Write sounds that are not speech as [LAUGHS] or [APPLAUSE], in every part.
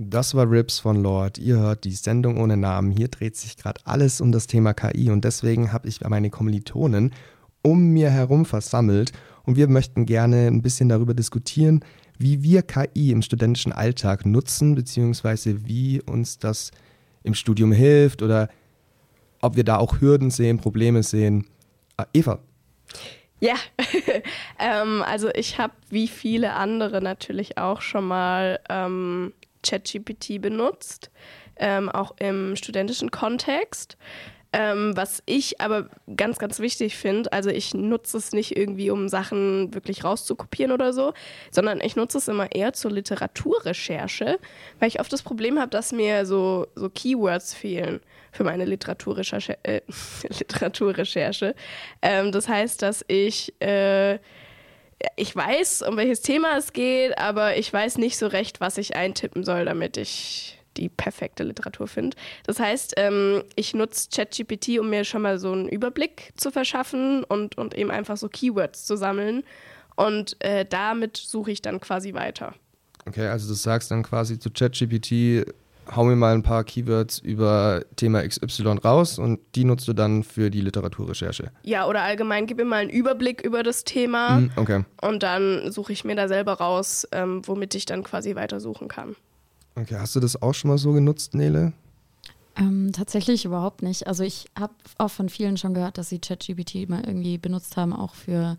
Das war Rips von Lord. Ihr hört die Sendung ohne Namen. Hier dreht sich gerade alles um das Thema KI und deswegen habe ich meine Kommilitonen um mir herum versammelt und wir möchten gerne ein bisschen darüber diskutieren, wie wir KI im studentischen Alltag nutzen, beziehungsweise wie uns das im Studium hilft oder ob wir da auch Hürden sehen, Probleme sehen. Ah, Eva. Ja, [LAUGHS] ähm, also ich habe wie viele andere natürlich auch schon mal ähm, ChatGPT benutzt, ähm, auch im studentischen Kontext. Ähm, was ich aber ganz, ganz wichtig finde, also ich nutze es nicht irgendwie, um Sachen wirklich rauszukopieren oder so, sondern ich nutze es immer eher zur Literaturrecherche, weil ich oft das Problem habe, dass mir so, so Keywords fehlen für meine Literaturrecherche. Äh, [LAUGHS] Literaturrecherche. Ähm, das heißt, dass ich äh, ich weiß, um welches Thema es geht, aber ich weiß nicht so recht, was ich eintippen soll, damit ich die perfekte Literatur finde. Das heißt, ähm, ich nutze ChatGPT, um mir schon mal so einen Überblick zu verschaffen und, und eben einfach so Keywords zu sammeln. Und äh, damit suche ich dann quasi weiter. Okay, also du sagst dann quasi zu ChatGPT, hau mir mal ein paar Keywords über Thema XY raus und die nutzt du dann für die Literaturrecherche. Ja, oder allgemein gib mir mal einen Überblick über das Thema. Mm, okay. Und dann suche ich mir da selber raus, ähm, womit ich dann quasi weitersuchen kann. Okay, hast du das auch schon mal so genutzt, Nele? Ähm, tatsächlich überhaupt nicht. Also ich habe auch von vielen schon gehört, dass sie ChatGPT mal irgendwie benutzt haben, auch für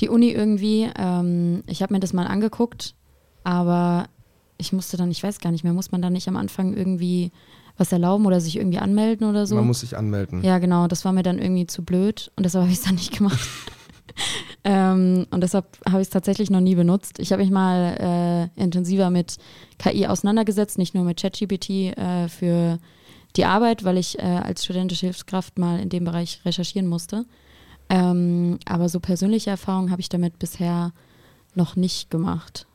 die Uni irgendwie. Ähm, ich habe mir das mal angeguckt, aber ich musste dann, ich weiß gar nicht mehr, muss man dann nicht am Anfang irgendwie was erlauben oder sich irgendwie anmelden oder so? Man muss sich anmelden. Ja, genau. Das war mir dann irgendwie zu blöd und deshalb habe ich es dann nicht gemacht. [LAUGHS] ähm, und deshalb habe ich es tatsächlich noch nie benutzt. Ich habe mich mal äh, intensiver mit KI auseinandergesetzt, nicht nur mit ChatGPT äh, für die Arbeit, weil ich äh, als studentische Hilfskraft mal in dem Bereich recherchieren musste. Ähm, aber so persönliche Erfahrungen habe ich damit bisher noch nicht gemacht.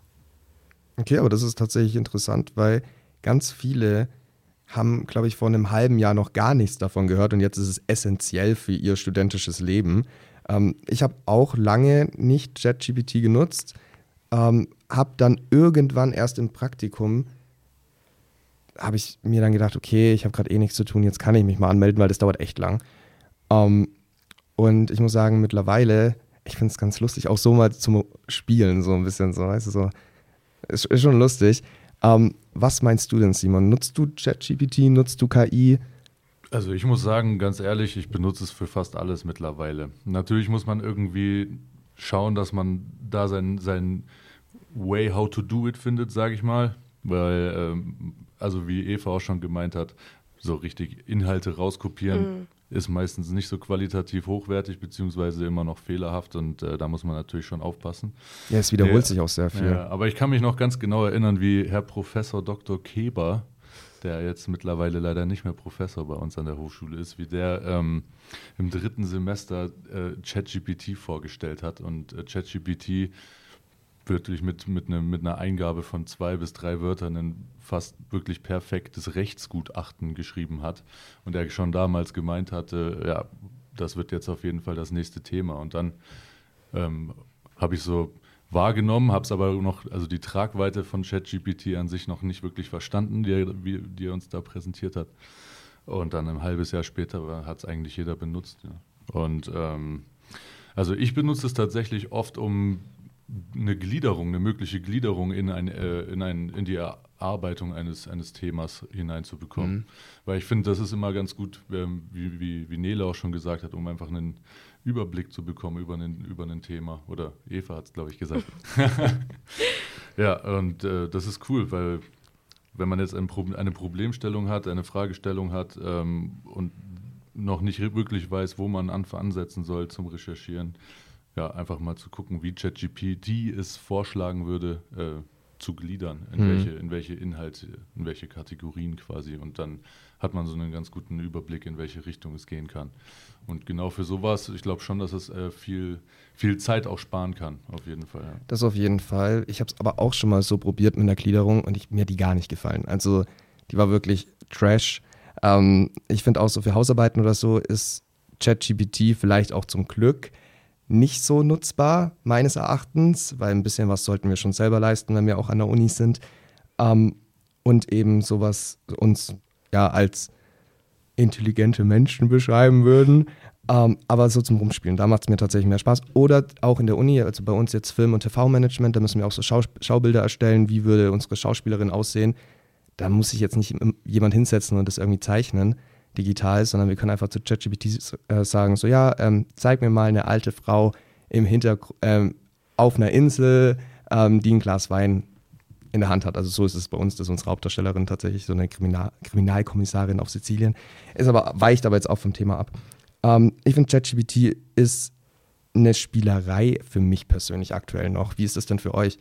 Okay, aber das ist tatsächlich interessant, weil ganz viele haben, glaube ich, vor einem halben Jahr noch gar nichts davon gehört und jetzt ist es essentiell für ihr studentisches Leben. Ähm, ich habe auch lange nicht ChatGPT genutzt, ähm, habe dann irgendwann erst im Praktikum habe ich mir dann gedacht, okay, ich habe gerade eh nichts zu tun, jetzt kann ich mich mal anmelden, weil das dauert echt lang. Ähm, und ich muss sagen, mittlerweile, ich finde es ganz lustig, auch so mal zum Spielen, so ein bisschen so, weißt du, so ist, ist schon lustig. Ähm, was meinst du denn, Simon? Nutzt du ChatGPT? Nutzt du KI? Also ich muss sagen, ganz ehrlich, ich benutze es für fast alles mittlerweile. Natürlich muss man irgendwie schauen, dass man da sein, sein Way how to do it findet, sage ich mal. Weil, ähm, also wie Eva auch schon gemeint hat, so richtig Inhalte rauskopieren, mhm ist meistens nicht so qualitativ hochwertig, beziehungsweise immer noch fehlerhaft und äh, da muss man natürlich schon aufpassen. Ja, es wiederholt ja, sich auch sehr viel. Ja, aber ich kann mich noch ganz genau erinnern, wie Herr Professor Dr. Keber, der jetzt mittlerweile leider nicht mehr Professor bei uns an der Hochschule ist, wie der ähm, im dritten Semester äh, ChatGPT vorgestellt hat und äh, ChatGPT wirklich mit, mit, ne, mit einer Eingabe von zwei bis drei Wörtern ein fast wirklich perfektes Rechtsgutachten geschrieben hat und er schon damals gemeint hatte, ja, das wird jetzt auf jeden Fall das nächste Thema. Und dann ähm, habe ich so wahrgenommen, habe es aber noch, also die Tragweite von ChatGPT an sich noch nicht wirklich verstanden, die, wie, die er uns da präsentiert hat. Und dann ein halbes Jahr später hat es eigentlich jeder benutzt. Ja. Und ähm, also ich benutze es tatsächlich oft, um eine Gliederung, eine mögliche Gliederung in, ein, äh, in, ein, in die Erarbeitung eines, eines Themas hineinzubekommen. Mhm. Weil ich finde, das ist immer ganz gut, ähm, wie, wie, wie Nele auch schon gesagt hat, um einfach einen Überblick zu bekommen über ein über einen Thema. Oder Eva hat es, glaube ich, gesagt. [LAUGHS] [LAUGHS] ja, und äh, das ist cool, weil wenn man jetzt ein Pro eine Problemstellung hat, eine Fragestellung hat ähm, und noch nicht wirklich weiß, wo man ansetzen soll zum Recherchieren, ja, einfach mal zu gucken, wie ChatGPT es vorschlagen würde, äh, zu gliedern, in, mhm. welche, in welche Inhalte, in welche Kategorien quasi. Und dann hat man so einen ganz guten Überblick, in welche Richtung es gehen kann. Und genau für sowas, ich glaube schon, dass es äh, viel, viel Zeit auch sparen kann, auf jeden Fall. Ja. Das auf jeden Fall. Ich habe es aber auch schon mal so probiert mit einer Gliederung und ich, mir hat die gar nicht gefallen. Also die war wirklich Trash. Ähm, ich finde auch so für Hausarbeiten oder so ist ChatGPT vielleicht auch zum Glück nicht so nutzbar, meines Erachtens, weil ein bisschen was sollten wir schon selber leisten, wenn wir auch an der Uni sind. Ähm, und eben sowas uns ja als intelligente Menschen beschreiben würden. Ähm, aber so zum Rumspielen, da macht es mir tatsächlich mehr Spaß. Oder auch in der Uni, also bei uns jetzt Film- und TV-Management, da müssen wir auch so Schau Schaubilder erstellen, wie würde unsere Schauspielerin aussehen. Da muss sich jetzt nicht jemand hinsetzen und das irgendwie zeichnen, digital, sondern wir können einfach zu ChatGPT äh, sagen, so ja, ähm, zeig mir mal eine alte Frau im Hintergrund ähm, auf einer Insel, ähm, die ein Glas Wein in der Hand hat. Also so ist es bei uns, das ist unsere Hauptdarstellerin tatsächlich, so eine Kriminal Kriminalkommissarin auf Sizilien. Ist aber, weicht aber jetzt auch vom Thema ab. Ähm, ich finde, ChatGPT ist eine Spielerei für mich persönlich aktuell noch. Wie ist das denn für euch?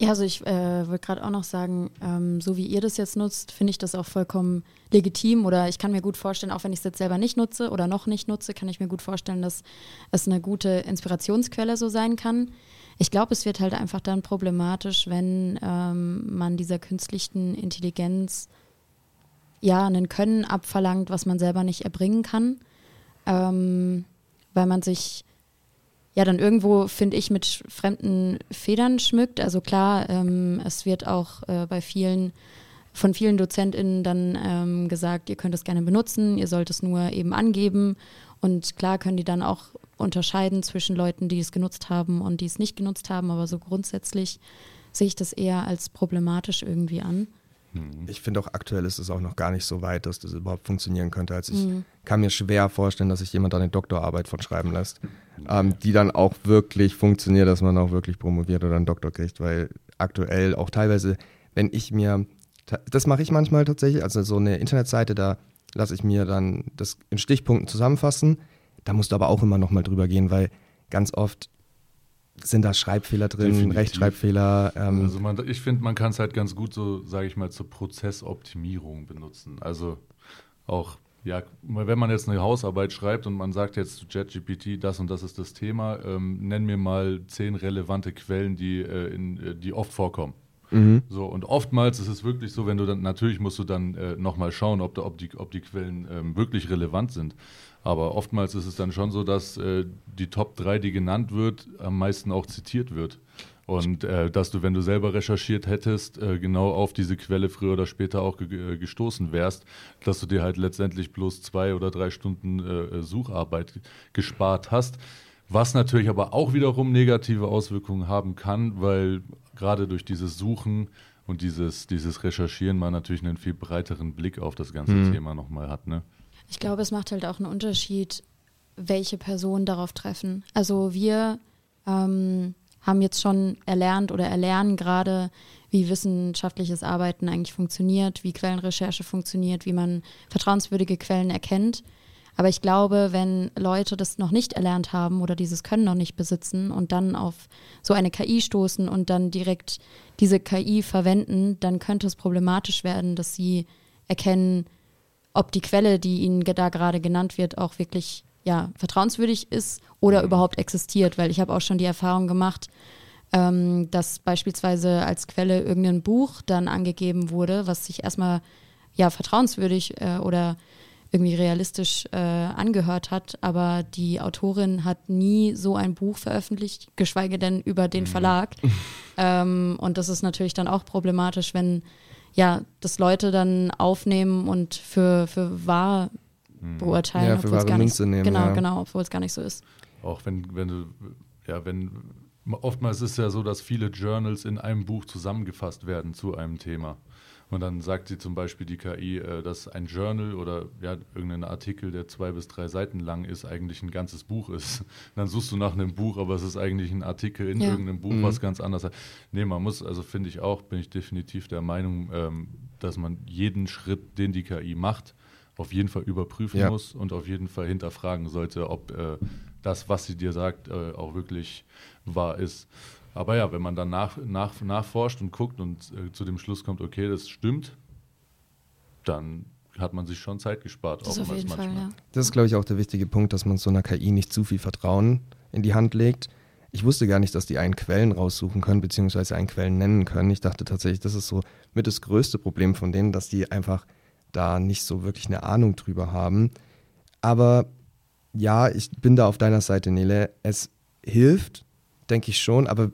Ja, also ich äh, wollte gerade auch noch sagen, ähm, so wie ihr das jetzt nutzt, finde ich das auch vollkommen legitim oder ich kann mir gut vorstellen, auch wenn ich es jetzt selber nicht nutze oder noch nicht nutze, kann ich mir gut vorstellen, dass es eine gute Inspirationsquelle so sein kann. Ich glaube, es wird halt einfach dann problematisch, wenn ähm, man dieser künstlichen Intelligenz ja ein Können abverlangt, was man selber nicht erbringen kann, ähm, weil man sich ja dann irgendwo, finde ich, mit fremden Federn schmückt. Also klar, ähm, es wird auch äh, bei vielen, von vielen DozentInnen dann ähm, gesagt, ihr könnt es gerne benutzen, ihr sollt es nur eben angeben. Und klar können die dann auch unterscheiden zwischen Leuten, die es genutzt haben und die es nicht genutzt haben, aber so grundsätzlich sehe ich das eher als problematisch irgendwie an. Mhm. Ich finde auch aktuell ist es auch noch gar nicht so weit, dass das überhaupt funktionieren könnte. Also ich mhm. kann mir schwer vorstellen, dass sich jemand eine Doktorarbeit von schreiben lässt, ähm, die dann auch wirklich funktioniert, dass man auch wirklich promoviert oder einen Doktor kriegt, weil aktuell auch teilweise, wenn ich mir, das mache ich manchmal tatsächlich, also so eine Internetseite, da lasse ich mir dann das in Stichpunkten zusammenfassen. Da musst du aber auch immer noch mal drüber gehen, weil ganz oft sind da Schreibfehler drin, Definitiv. Rechtschreibfehler. Ähm. Also man, ich finde, man kann es halt ganz gut so, sage ich mal, zur Prozessoptimierung benutzen. Also auch, ja, wenn man jetzt eine Hausarbeit schreibt und man sagt jetzt zu ChatGPT, das und das ist das Thema, ähm, nenn mir mal zehn relevante Quellen, die, äh, in, äh, die oft vorkommen. Mhm. So, und oftmals ist es wirklich so, wenn du dann, natürlich musst du dann äh, nochmal schauen, ob, da, ob, die, ob die Quellen ähm, wirklich relevant sind. Aber oftmals ist es dann schon so, dass äh, die Top 3, die genannt wird, am meisten auch zitiert wird. Und äh, dass du, wenn du selber recherchiert hättest, äh, genau auf diese Quelle früher oder später auch ge äh, gestoßen wärst, dass du dir halt letztendlich bloß zwei oder drei Stunden äh, Sucharbeit gespart hast. Was natürlich aber auch wiederum negative Auswirkungen haben kann, weil gerade durch dieses Suchen und dieses, dieses Recherchieren man natürlich einen viel breiteren Blick auf das ganze mhm. Thema nochmal hat. Ne? Ich glaube, es macht halt auch einen Unterschied, welche Personen darauf treffen. Also wir ähm, haben jetzt schon erlernt oder erlernen gerade, wie wissenschaftliches Arbeiten eigentlich funktioniert, wie Quellenrecherche funktioniert, wie man vertrauenswürdige Quellen erkennt. Aber ich glaube, wenn Leute das noch nicht erlernt haben oder dieses Können noch nicht besitzen und dann auf so eine KI stoßen und dann direkt diese KI verwenden, dann könnte es problematisch werden, dass sie erkennen, ob die Quelle, die ihnen da gerade genannt wird, auch wirklich ja, vertrauenswürdig ist oder mhm. überhaupt existiert. Weil ich habe auch schon die Erfahrung gemacht, ähm, dass beispielsweise als Quelle irgendein Buch dann angegeben wurde, was sich erstmal ja vertrauenswürdig äh, oder irgendwie realistisch äh, angehört hat, aber die Autorin hat nie so ein Buch veröffentlicht, geschweige denn über den mhm. Verlag. [LAUGHS] ähm, und das ist natürlich dann auch problematisch, wenn ja, das Leute dann aufnehmen und für, für wahr mhm. beurteilen, ja, für obwohl es gar nicht nehmen, genau, ja. genau, obwohl es gar nicht so ist. Auch wenn, wenn du, ja, wenn oftmals ist es ja so, dass viele Journals in einem Buch zusammengefasst werden zu einem Thema. Und dann sagt sie zum Beispiel die KI, äh, dass ein Journal oder ja, irgendein Artikel, der zwei bis drei Seiten lang ist, eigentlich ein ganzes Buch ist. [LAUGHS] Dann suchst du nach einem Buch, aber es ist eigentlich ein Artikel in ja. irgendeinem Buch, mhm. was ganz anders ist. Nee, man muss, also finde ich auch, bin ich definitiv der Meinung, ähm, dass man jeden Schritt, den die KI macht, auf jeden Fall überprüfen ja. muss und auf jeden Fall hinterfragen sollte, ob äh, das, was sie dir sagt, äh, auch wirklich wahr ist. Aber ja, wenn man dann nach, nach, nachforscht und guckt und äh, zu dem Schluss kommt, okay, das stimmt, dann hat man sich schon Zeit gespart. Das, auf jeden Fall, ja. das ist, glaube ich, auch der wichtige Punkt, dass man so einer KI nicht zu viel Vertrauen in die Hand legt. Ich wusste gar nicht, dass die einen Quellen raussuchen können, beziehungsweise einen Quellen nennen können. Ich dachte tatsächlich, das ist so mit das größte Problem von denen, dass die einfach da nicht so wirklich eine Ahnung drüber haben. Aber ja, ich bin da auf deiner Seite, Nele. Es hilft, denke ich schon, aber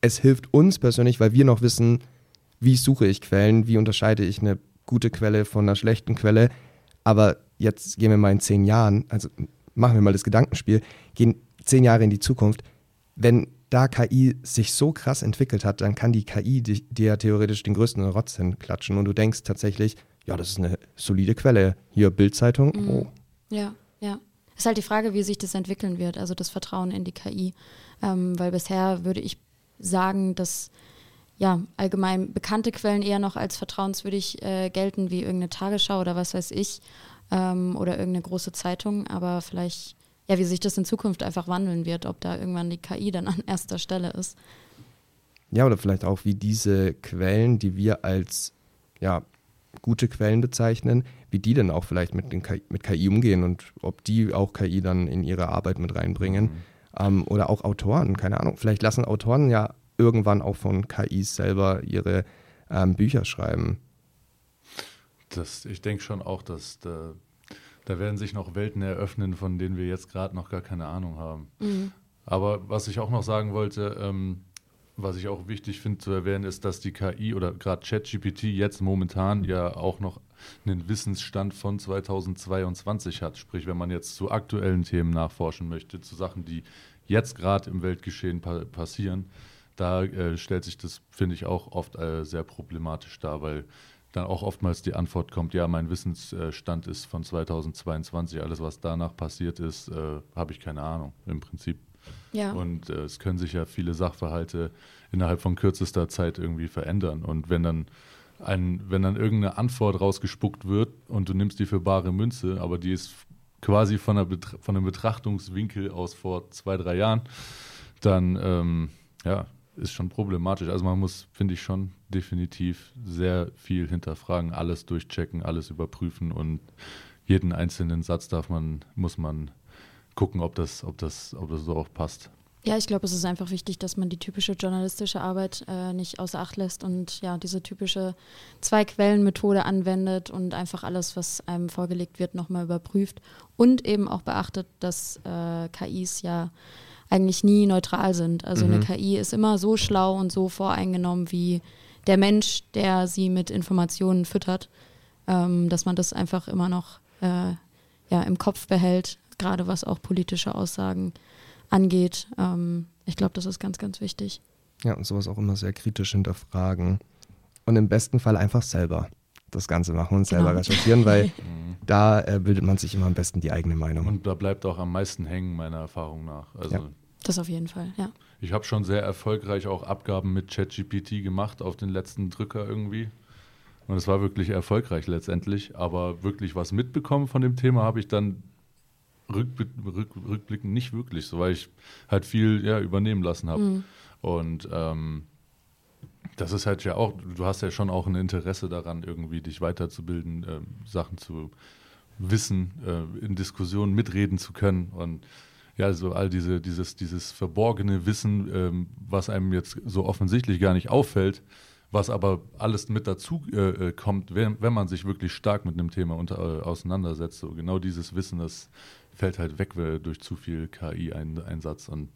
es hilft uns persönlich, weil wir noch wissen, wie suche ich Quellen, wie unterscheide ich eine gute Quelle von einer schlechten Quelle. Aber jetzt gehen wir mal in zehn Jahren, also machen wir mal das Gedankenspiel, gehen zehn Jahre in die Zukunft. Wenn da KI sich so krass entwickelt hat, dann kann die KI dir ja theoretisch den größten Rotz hinklatschen und du denkst tatsächlich, ja, das ist eine solide Quelle. Hier Bildzeitung. Mhm. Oh. Ja, ja. Ist halt die Frage, wie sich das entwickeln wird, also das Vertrauen in die KI. Ähm, weil bisher würde ich sagen, dass ja, allgemein bekannte Quellen eher noch als vertrauenswürdig äh, gelten, wie irgendeine Tagesschau oder was weiß ich, ähm, oder irgendeine große Zeitung, aber vielleicht, ja, wie sich das in Zukunft einfach wandeln wird, ob da irgendwann die KI dann an erster Stelle ist. Ja, oder vielleicht auch, wie diese Quellen, die wir als ja, gute Quellen bezeichnen, wie die dann auch vielleicht mit, den KI, mit KI umgehen und ob die auch KI dann in ihre Arbeit mit reinbringen. Mhm. Ähm, oder auch Autoren, keine Ahnung. Vielleicht lassen Autoren ja irgendwann auch von KIs selber ihre ähm, Bücher schreiben. Das, ich denke schon auch, dass da, da, werden sich noch Welten eröffnen, von denen wir jetzt gerade noch gar keine Ahnung haben. Mhm. Aber was ich auch noch sagen wollte, ähm, was ich auch wichtig finde zu erwähnen, ist, dass die KI oder gerade ChatGPT jetzt momentan ja auch noch einen Wissensstand von 2022 hat. Sprich, wenn man jetzt zu aktuellen Themen nachforschen möchte, zu Sachen, die jetzt gerade im Weltgeschehen pa passieren, da äh, stellt sich das, finde ich, auch oft äh, sehr problematisch dar, weil dann auch oftmals die Antwort kommt, ja, mein Wissensstand ist von 2022, alles, was danach passiert ist, äh, habe ich keine Ahnung im Prinzip. Ja. Und äh, es können sich ja viele Sachverhalte innerhalb von kürzester Zeit irgendwie verändern. Und wenn dann ein, wenn dann irgendeine Antwort rausgespuckt wird und du nimmst die für bare Münze, aber die ist quasi von, einer von einem Betrachtungswinkel aus vor zwei, drei Jahren, dann ähm, ja, ist schon problematisch. Also man muss, finde ich, schon definitiv sehr viel hinterfragen, alles durchchecken, alles überprüfen und jeden einzelnen Satz darf man, muss man gucken, ob das, ob das, ob das so auch passt. Ja, ich glaube, es ist einfach wichtig, dass man die typische journalistische Arbeit äh, nicht außer Acht lässt und ja, diese typische Zwei-Quellen-Methode anwendet und einfach alles, was einem vorgelegt wird, nochmal überprüft und eben auch beachtet, dass äh, KIs ja eigentlich nie neutral sind. Also mhm. eine KI ist immer so schlau und so voreingenommen wie der Mensch, der sie mit Informationen füttert, ähm, dass man das einfach immer noch äh, ja, im Kopf behält, gerade was auch politische Aussagen angeht. Ähm, ich glaube, das ist ganz, ganz wichtig. Ja, und sowas auch immer sehr kritisch hinterfragen. Und im besten Fall einfach selber das Ganze machen und selber genau. recherchieren, weil [LAUGHS] mhm. da äh, bildet man sich immer am besten die eigene Meinung. Und da bleibt auch am meisten hängen, meiner Erfahrung nach. Also ja. Das auf jeden Fall, ja. Ich habe schon sehr erfolgreich auch Abgaben mit ChatGPT gemacht auf den letzten Drücker irgendwie. Und es war wirklich erfolgreich letztendlich. Aber wirklich was mitbekommen von dem Thema habe ich dann rückb rück rückblickend nicht wirklich, so weil ich halt viel ja, übernehmen lassen habe. Mhm. Und ähm, das ist halt ja auch, du hast ja schon auch ein Interesse daran, irgendwie dich weiterzubilden, äh, Sachen zu wissen, äh, in Diskussionen mitreden zu können. Und ja, also all diese, dieses, dieses verborgene Wissen, ähm, was einem jetzt so offensichtlich gar nicht auffällt, was aber alles mit dazu äh, äh kommt, wenn, wenn, man sich wirklich stark mit einem Thema unter, äh, auseinandersetzt. So genau dieses Wissen, das fällt halt weg durch zu viel KI-Einsatz und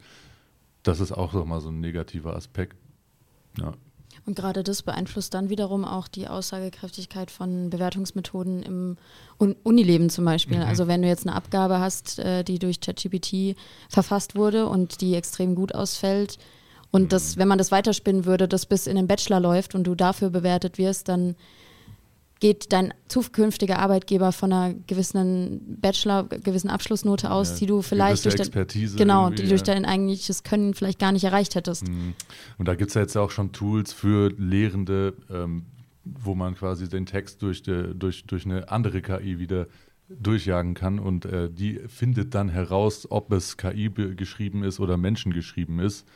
das ist auch nochmal so ein negativer Aspekt. Ja. Und gerade das beeinflusst dann wiederum auch die Aussagekräftigkeit von Bewertungsmethoden im Unileben zum Beispiel. Mhm. Also wenn du jetzt eine Abgabe hast, äh, die durch ChatGPT verfasst wurde und die extrem gut ausfällt und das, mhm. wenn man das weiterspinnen würde, das bis in den Bachelor läuft und du dafür bewertet wirst, dann geht dein zukünftiger Arbeitgeber von einer gewissen Bachelor, gewissen Abschlussnote aus, ja, die du vielleicht durch dein, genau, die ja. durch dein eigentliches Können vielleicht gar nicht erreicht hättest. Mhm. Und da gibt es ja jetzt auch schon Tools für Lehrende, ähm, wo man quasi den Text durch, de, durch, durch eine andere KI wieder durchjagen kann und äh, die findet dann heraus, ob es KI geschrieben ist oder Menschen geschrieben ist.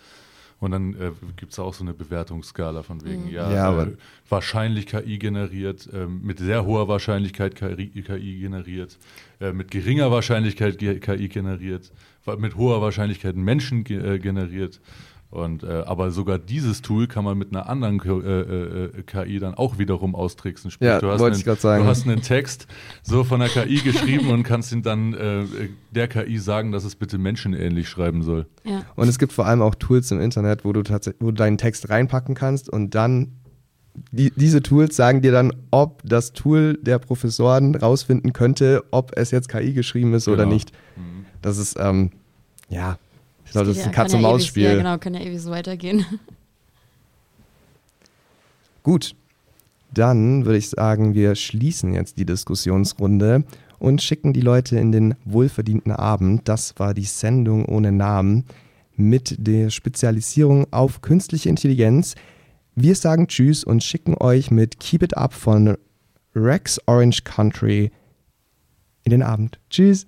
Und dann äh, gibt es auch so eine Bewertungsskala von wegen, mhm. ja, ja äh, wahrscheinlich KI generiert, äh, mit sehr hoher Wahrscheinlichkeit KI, KI generiert, äh, mit geringer Wahrscheinlichkeit KI generiert, mit hoher Wahrscheinlichkeit Menschen ge äh, generiert. Und, äh, aber sogar dieses Tool kann man mit einer anderen äh, äh, KI dann auch wiederum austricksen. Sprich, ja, du, hast einen, du hast einen Text so von der KI geschrieben und kannst ihn dann äh, der KI sagen, dass es bitte menschenähnlich schreiben soll. Ja. Und es gibt vor allem auch Tools im Internet, wo du, wo du deinen Text reinpacken kannst und dann die, diese Tools sagen dir dann, ob das Tool der Professoren rausfinden könnte, ob es jetzt KI geschrieben ist oder Genau. nicht. Mhm. Das ist, ähm, ja, ich glaube, das ist ein ja- Katz-und-Maus-Spiel. Ja, genau, kann ja ewig so weitergehen. [LAUGHS] Gut, dann würde ich sagen, wir schließen jetzt die Diskussionsrunde und schicken die Leute in den wohlverdienten Abend. Das war die Sendung ohne Namen mit der Spezialisierung auf künstliche Intelligenz. Wir sagen Tschüss und schicken euch mit Keep It Up von Rex Orange Country in den Abend. Tschüss.